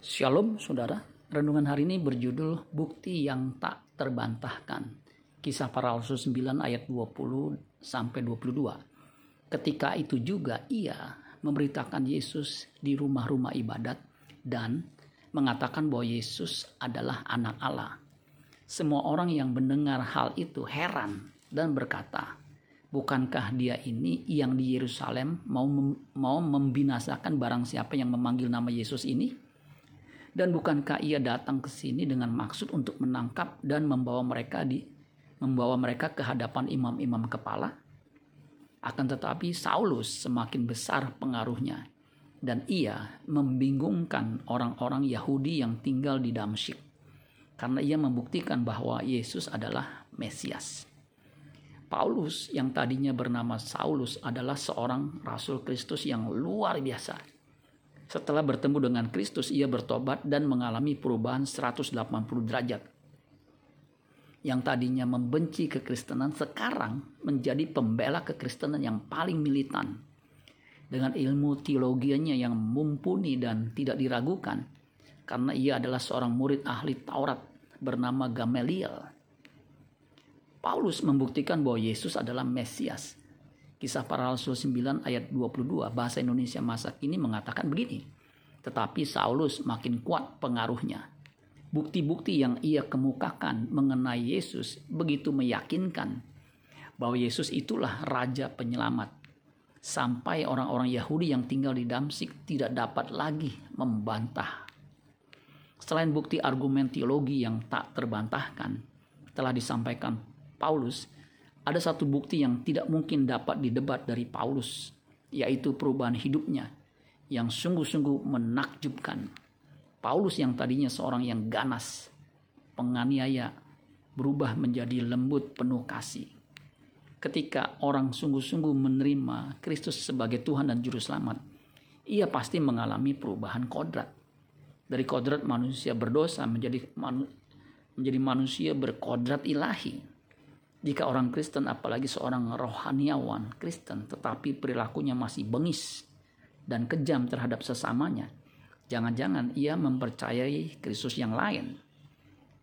Shalom saudara, renungan hari ini berjudul Bukti yang tak terbantahkan. Kisah para Rasul 9 ayat 20 sampai 22. Ketika itu juga ia memberitakan Yesus di rumah-rumah ibadat dan mengatakan bahwa Yesus adalah anak Allah. Semua orang yang mendengar hal itu heran dan berkata, Bukankah dia ini yang di Yerusalem mau mau membinasakan barang siapa yang memanggil nama Yesus ini? Dan bukankah ia datang ke sini dengan maksud untuk menangkap dan membawa mereka di membawa mereka ke hadapan imam-imam kepala? Akan tetapi Saulus semakin besar pengaruhnya dan ia membingungkan orang-orang Yahudi yang tinggal di Damsyik karena ia membuktikan bahwa Yesus adalah Mesias. Paulus yang tadinya bernama Saulus adalah seorang rasul Kristus yang luar biasa setelah bertemu dengan Kristus, ia bertobat dan mengalami perubahan 180 derajat. Yang tadinya membenci kekristenan sekarang menjadi pembela kekristenan yang paling militan. Dengan ilmu teologianya yang mumpuni dan tidak diragukan, karena ia adalah seorang murid ahli Taurat bernama Gamaliel. Paulus membuktikan bahwa Yesus adalah Mesias Kisah para Rasul 9 ayat 22 bahasa Indonesia masa kini mengatakan begini. Tetapi Saulus makin kuat pengaruhnya. Bukti-bukti yang ia kemukakan mengenai Yesus begitu meyakinkan bahwa Yesus itulah raja penyelamat. Sampai orang-orang Yahudi yang tinggal di Damsik tidak dapat lagi membantah. Selain bukti argumen teologi yang tak terbantahkan telah disampaikan Paulus, ada satu bukti yang tidak mungkin dapat didebat dari Paulus, yaitu perubahan hidupnya yang sungguh-sungguh menakjubkan. Paulus yang tadinya seorang yang ganas, penganiaya, berubah menjadi lembut penuh kasih. Ketika orang sungguh-sungguh menerima Kristus sebagai Tuhan dan Juru Selamat, ia pasti mengalami perubahan kodrat. Dari kodrat manusia berdosa menjadi manu, menjadi manusia berkodrat ilahi jika orang Kristen, apalagi seorang rohaniawan Kristen, tetapi perilakunya masih bengis dan kejam terhadap sesamanya, jangan-jangan ia mempercayai Kristus yang lain.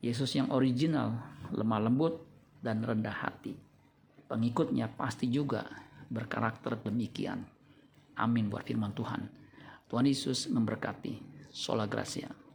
Yesus yang original, lemah lembut, dan rendah hati. Pengikutnya pasti juga berkarakter demikian. Amin buat firman Tuhan. Tuhan Yesus memberkati. Sola Gracia.